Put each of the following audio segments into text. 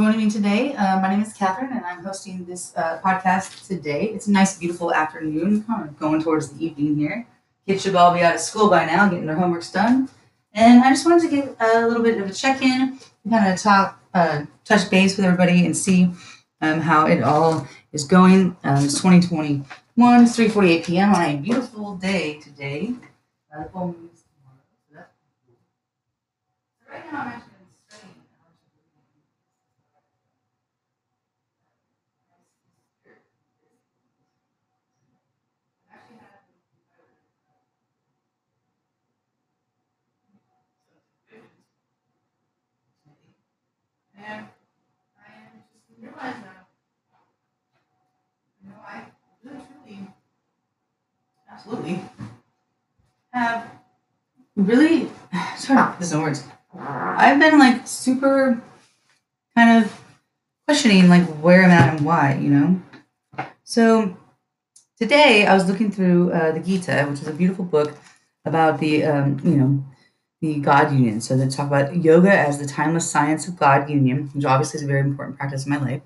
joining me today. Uh, my name is Catherine, and I'm hosting this uh, podcast today. It's a nice, beautiful afternoon, kind of going towards the evening here. Kids should all be out of school by now, getting their homeworks done. And I just wanted to give a little bit of a check-in, kind of talk, uh, touch base with everybody, and see um, how it all is going. Um, it's 2021, 3:48 p.m. on a beautiful day today. Uh, full moon is tomorrow, so that's cool. So right now, I'm actually studying. And I am just realizing that, you know, I really truly, absolutely, have really, sorry, there's no words. I've been like super kind of questioning like where I'm at and why, you know? So today I was looking through uh, the Gita, which is a beautiful book about the, um, you know, the God union. So they talk about yoga as the timeless science of God union, which obviously is a very important practice in my life.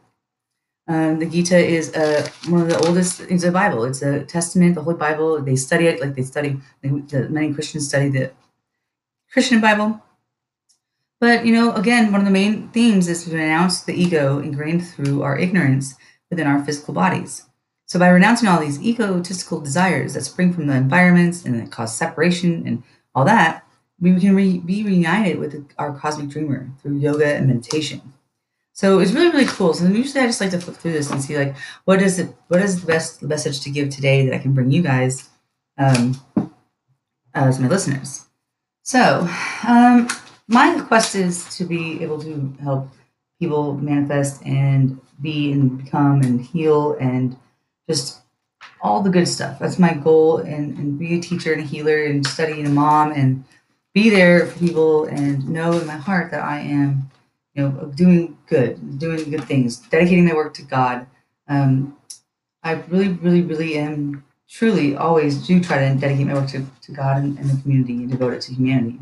Um, the Gita is uh, one of the oldest. It's a Bible. It's a Testament, the Holy Bible. They study it like they study. The, many Christians study the Christian Bible. But you know, again, one of the main themes is to renounce the ego ingrained through our ignorance within our physical bodies. So by renouncing all these egotistical desires that spring from the environments and that cause separation and all that, we can re- be reunited with our cosmic dreamer through yoga and meditation. So it's really really cool. So usually I just like to flip through this and see like what is it what is the best message to give today that I can bring you guys um, as my listeners. So um, my quest is to be able to help people manifest and be and become and heal and just all the good stuff. That's my goal and, and be a teacher and a healer and study and a mom and be there for people and know in my heart that I am, you know, doing good, doing good things, dedicating my work to God. Um, I really, really, really am truly always do try to dedicate my work to, to God and, and the community and devote it to humanity.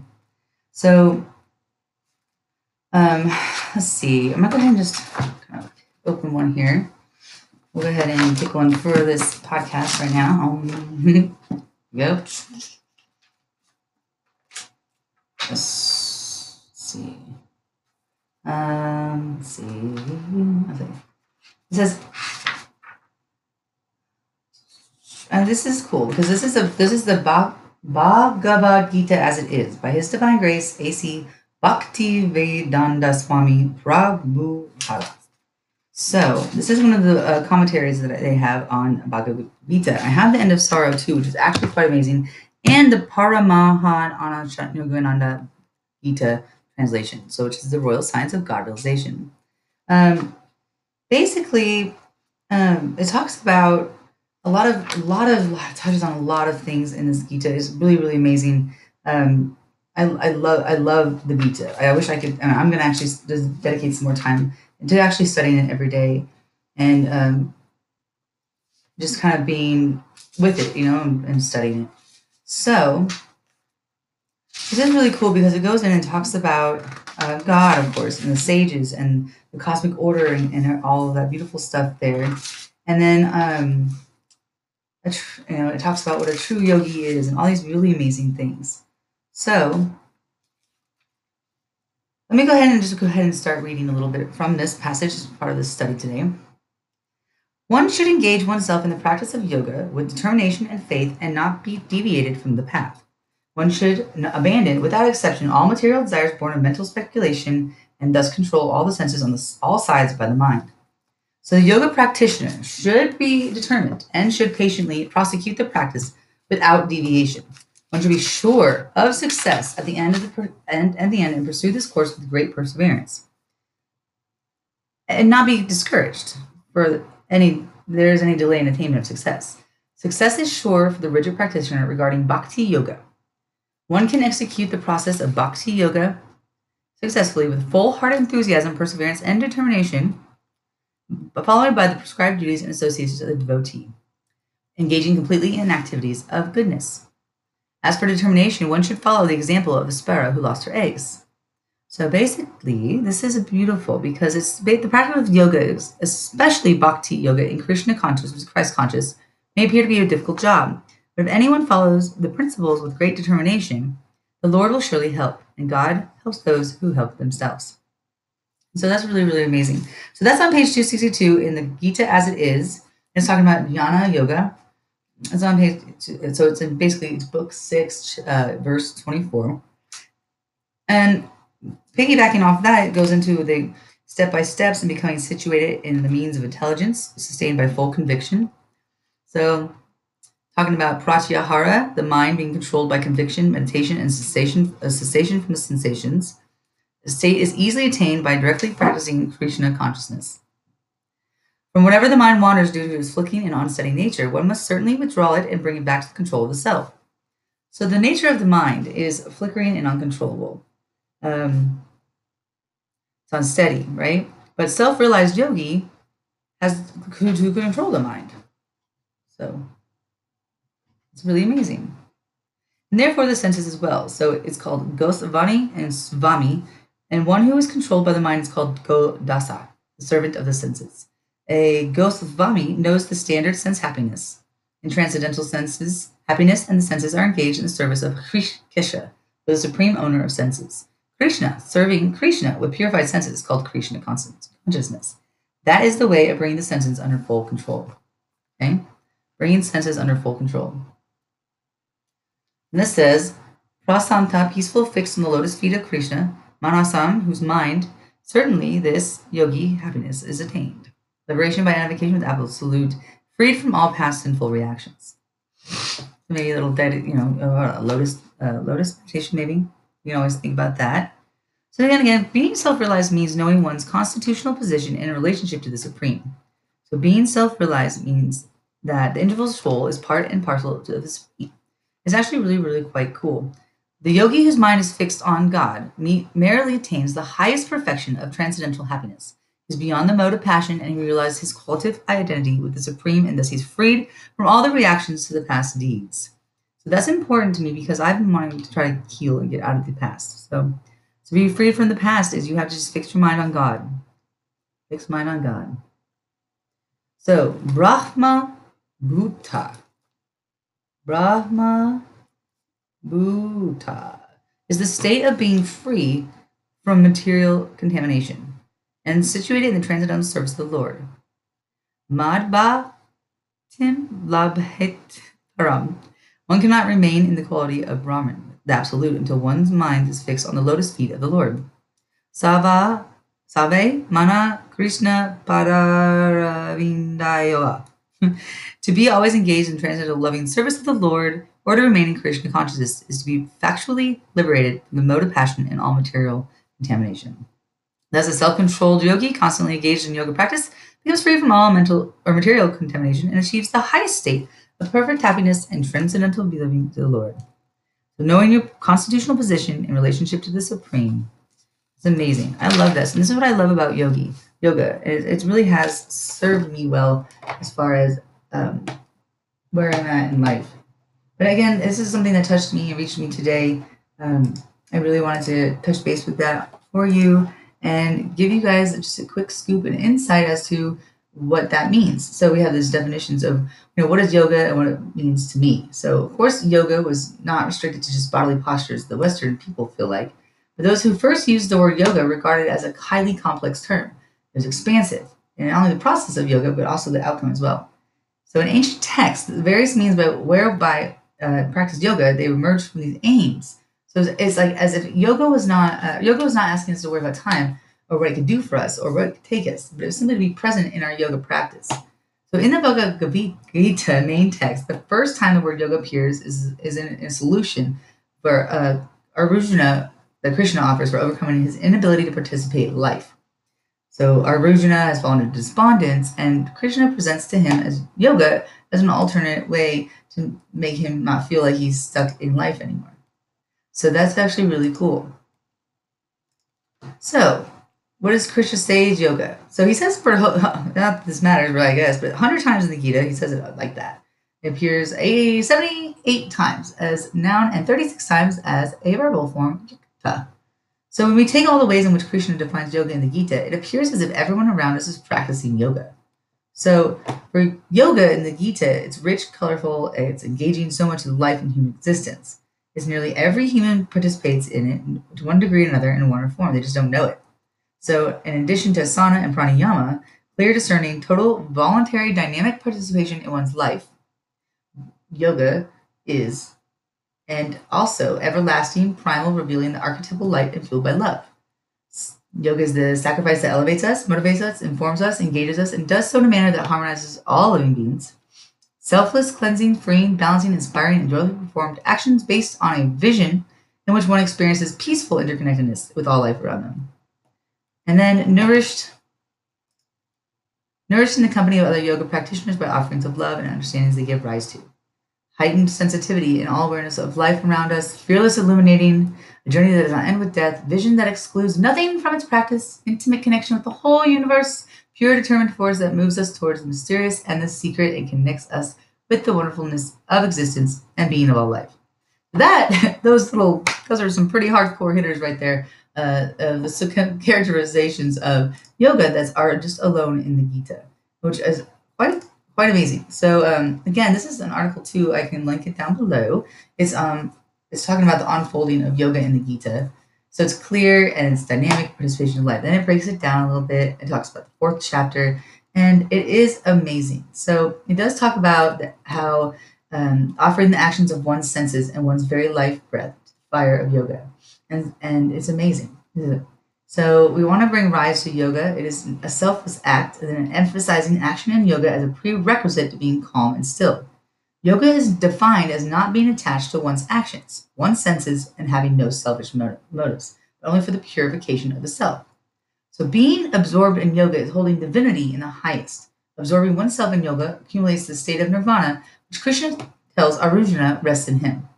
So, um, let's see. I'm gonna go ahead and just kind of open one here. We'll go ahead and pick one for this podcast right now. Go. Let's see. Um, let's see. Okay. It says, and this is cool because this is a this is the Bhagavad Gita as it is by His Divine Grace A.C. Bhaktivedanta Swami Prabhupada. So this is one of the uh, commentaries that they have on Bhagavad Gita. I have the End of Sorrow too, which is actually quite amazing, and the Paramahansa Yogananda Gita translation, so which is the Royal Science of God realization. Um, basically, um, it talks about a lot of a lot of touches on a lot of things in this Gita. It's really really amazing. Um, I, I love I love the Gita. I wish I could. I'm going to actually dedicate some more time to actually studying it every day, and um, just kind of being with it, you know, and, and studying it. So this is really cool because it goes in and talks about uh, God, of course, and the sages and the cosmic order and, and all of that beautiful stuff there. And then, um, you know, it talks about what a true yogi is and all these really amazing things. So let me go ahead and just go ahead and start reading a little bit from this passage as part of this study today. One should engage oneself in the practice of yoga with determination and faith and not be deviated from the path. One should abandon, without exception, all material desires born of mental speculation and thus control all the senses on the, all sides by the mind. So the yoga practitioner should be determined and should patiently prosecute the practice without deviation. One should be sure of success at the end of the end, at the end and pursue this course with great perseverance. And not be discouraged for any there is any delay in attainment of success. Success is sure for the rigid practitioner regarding bhakti yoga. One can execute the process of bhakti yoga successfully with full heart enthusiasm, perseverance, and determination, followed by the prescribed duties and associations of the devotee, engaging completely in activities of goodness. As for determination, one should follow the example of the sparrow who lost her eggs. So basically, this is beautiful because it's the practice of yoga, especially bhakti yoga in Krishna consciousness, Christ conscious, may appear to be a difficult job. But if anyone follows the principles with great determination, the Lord will surely help, and God helps those who help themselves. So that's really, really amazing. So that's on page 262 in the Gita as it is. It's talking about jnana yoga. It's on page, so it's in basically it's book six, uh, verse 24. And piggybacking off that, it goes into the step by steps and becoming situated in the means of intelligence, sustained by full conviction. So, talking about pratyahara, the mind being controlled by conviction, meditation, and cessation, a cessation from the sensations. The state is easily attained by directly practicing Krishna consciousness. From whatever the mind wanders due to its flicking and unsteady nature, one must certainly withdraw it and bring it back to the control of the self. So the nature of the mind is flickering and uncontrollable um, it's unsteady, right? But self-realized yogi has to control the mind. So it's really amazing. And therefore the senses as well. So it's called Gosvami and Svami, and one who is controlled by the mind is called Godasa, the servant of the senses. A Gosvami knows the standard sense happiness. In transcendental senses, happiness and the senses are engaged in the service of Hrishikesha, the supreme owner of senses. Krishna, serving Krishna with purified senses is called Krishna consciousness. That is the way of bringing the senses under full control. Okay? Bringing senses under full control. And this says, Prasanta, peaceful, fixed on the lotus feet of Krishna, Manasam, whose mind, certainly this yogi happiness is attained. Liberation by identification with absolute, freed from all past sinful reactions. Maybe a little, you know, uh, lotus, uh, lotus meditation, maybe. You can always think about that. So again, again, being self-realized means knowing one's constitutional position in relationship to the supreme. So being self-realized means that the individual's soul is part and parcel of the supreme. It's actually really, really quite cool. The yogi whose mind is fixed on God merely attains the highest perfection of transcendental happiness. He's beyond the mode of passion and he realizes his qualitative identity with the supreme, and thus he's freed from all the reactions to the past deeds. So that's important to me because I've been wanting to try to heal and get out of the past. So to be free from the past is you have to just fix your mind on God. Fix mind on God. So Brahma Bhuta. Brahma Bhuta is the state of being free from material contamination and situated in the transcendental service of the Lord. Madhva Tim Labhet Param one cannot remain in the quality of Brahman, the absolute, until one's mind is fixed on the lotus feet of the Lord. Sava, Save, Mana, Krishna, Padaravindayoa. To be always engaged in transcendental loving service of the Lord or to remain in Krishna consciousness is to be factually liberated from the mode of passion and all material contamination. Thus, a self-controlled yogi, constantly engaged in yoga practice, becomes free from all mental or material contamination and achieves the highest state of perfect happiness and transcendental belonging to the Lord. So knowing your constitutional position in relationship to the Supreme is amazing. I love this. And this is what I love about yogi, yoga. It, it really has served me well as far as um, where I'm at in life. But again, this is something that touched me and reached me today. Um, I really wanted to touch base with that for you and give you guys just a quick scoop and insight as to what that means. So we have these definitions of, you know, what is yoga and what it means to me. So of course, yoga was not restricted to just bodily postures, the Western people feel like. But those who first used the word yoga regarded it as a highly complex term. It was expansive, and not only the process of yoga, but also the outcome as well. So in ancient texts, the various means by whereby uh, practice yoga, they emerged from these aims. So it's, it's like as if yoga was not uh, yoga was not asking us to worry about time, or what it could do for us or what it could take us, but it was simply to be present in our yoga practice. So in the Bhagavad Gita main text, the first time the word yoga appears is, is in, in a solution for uh, Arjuna that Krishna offers for overcoming his inability to participate in life. So Arjuna has fallen into despondence, and Krishna presents to him as yoga as an alternate way to make him not feel like he's stuck in life anymore. So that's actually really cool. So what does Krishna say is yoga? So he says for not that this matters, really, I guess, but 100 times in the Gita, he says it like that. It appears 78 times as noun and 36 times as a verbal form. So when we take all the ways in which Krishna defines yoga in the Gita, it appears as if everyone around us is practicing yoga. So for yoga in the Gita, it's rich, colorful, it's engaging so much of life and human existence. It's nearly every human participates in it to one degree or another in one form. They just don't know it. So in addition to asana and pranayama, clear discerning, total voluntary dynamic participation in one's life, yoga is and also everlasting, primal, revealing the archetypal light and fueled by love. Yoga is the sacrifice that elevates us, motivates us, informs us, engages us, and does so in a manner that harmonizes all living beings. Selfless, cleansing, freeing, balancing, inspiring, and joyfully performed actions based on a vision in which one experiences peaceful interconnectedness with all life around them. And then nourished, nourished in the company of other yoga practitioners by offerings of love and understandings they give rise to heightened sensitivity and all awareness of life around us, fearless illuminating, a journey that does not end with death, vision that excludes nothing from its practice, intimate connection with the whole universe, pure determined force that moves us towards the mysterious and the secret and connects us with the wonderfulness of existence and being of all life. That those little those are some pretty hardcore hitters right there. Uh, of the characterizations of yoga that are just alone in the Gita, which is quite quite amazing. So um, again, this is an article too. I can link it down below. It's um it's talking about the unfolding of yoga in the Gita. So it's clear and it's dynamic participation in life. Then it breaks it down a little bit. It talks about the fourth chapter, and it is amazing. So it does talk about how um, offering the actions of one's senses and one's very life breath, fire of yoga, and and it's amazing. So we want to bring rise to yoga. It is a selfless act and then emphasizing action in yoga as a prerequisite to being calm and still. Yoga is defined as not being attached to one's actions, one's senses, and having no selfish motives, but only for the purification of the self. So being absorbed in yoga is holding divinity in the highest. Absorbing oneself in yoga accumulates the state of nirvana, which Krishna tells Arjuna rests in him.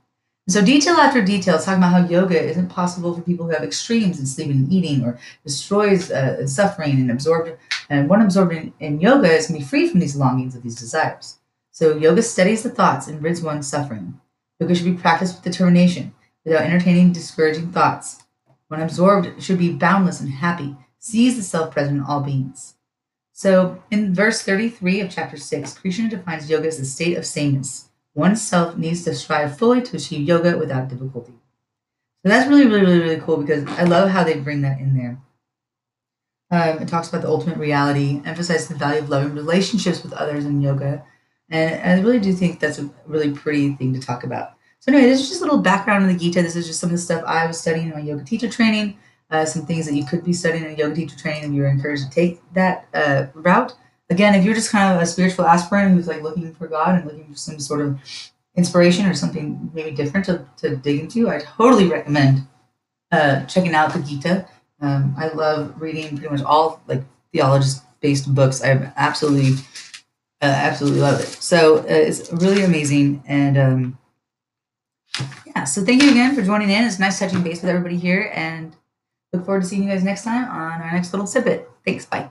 So detail after detail talking about how yoga isn't possible for people who have extremes in sleeping and eating or destroys uh, suffering and absorbed and one absorbed in, in yoga is to be free from these longings of these desires. So yoga steadies the thoughts and rids one's suffering. Yoga should be practiced with determination without entertaining discouraging thoughts. When absorbed, should be boundless and happy, sees the self-present in all beings. So in verse 33 of chapter 6, Krishna defines yoga as a state of sameness oneself needs to strive fully to achieve yoga without difficulty. So that's really, really, really, really cool because I love how they bring that in there. Um, it talks about the ultimate reality, emphasizes the value of loving relationships with others in yoga. And I really do think that's a really pretty thing to talk about. So anyway, this is just a little background on the Gita. This is just some of the stuff I was studying in my yoga teacher training, uh, some things that you could be studying in yoga teacher training if you're encouraged to take that uh, route again, if you're just kind of a spiritual aspirant who's like looking for God and looking for some sort of inspiration or something maybe different to, to dig into, I totally recommend uh, checking out the Gita. Um, I love reading pretty much all like theologist based books. I absolutely, uh, absolutely love it. So uh, it's really amazing. And um, yeah, so thank you again for joining in. It's nice touching base with everybody here and look forward to seeing you guys next time on our next little snippet. Thanks. Bye.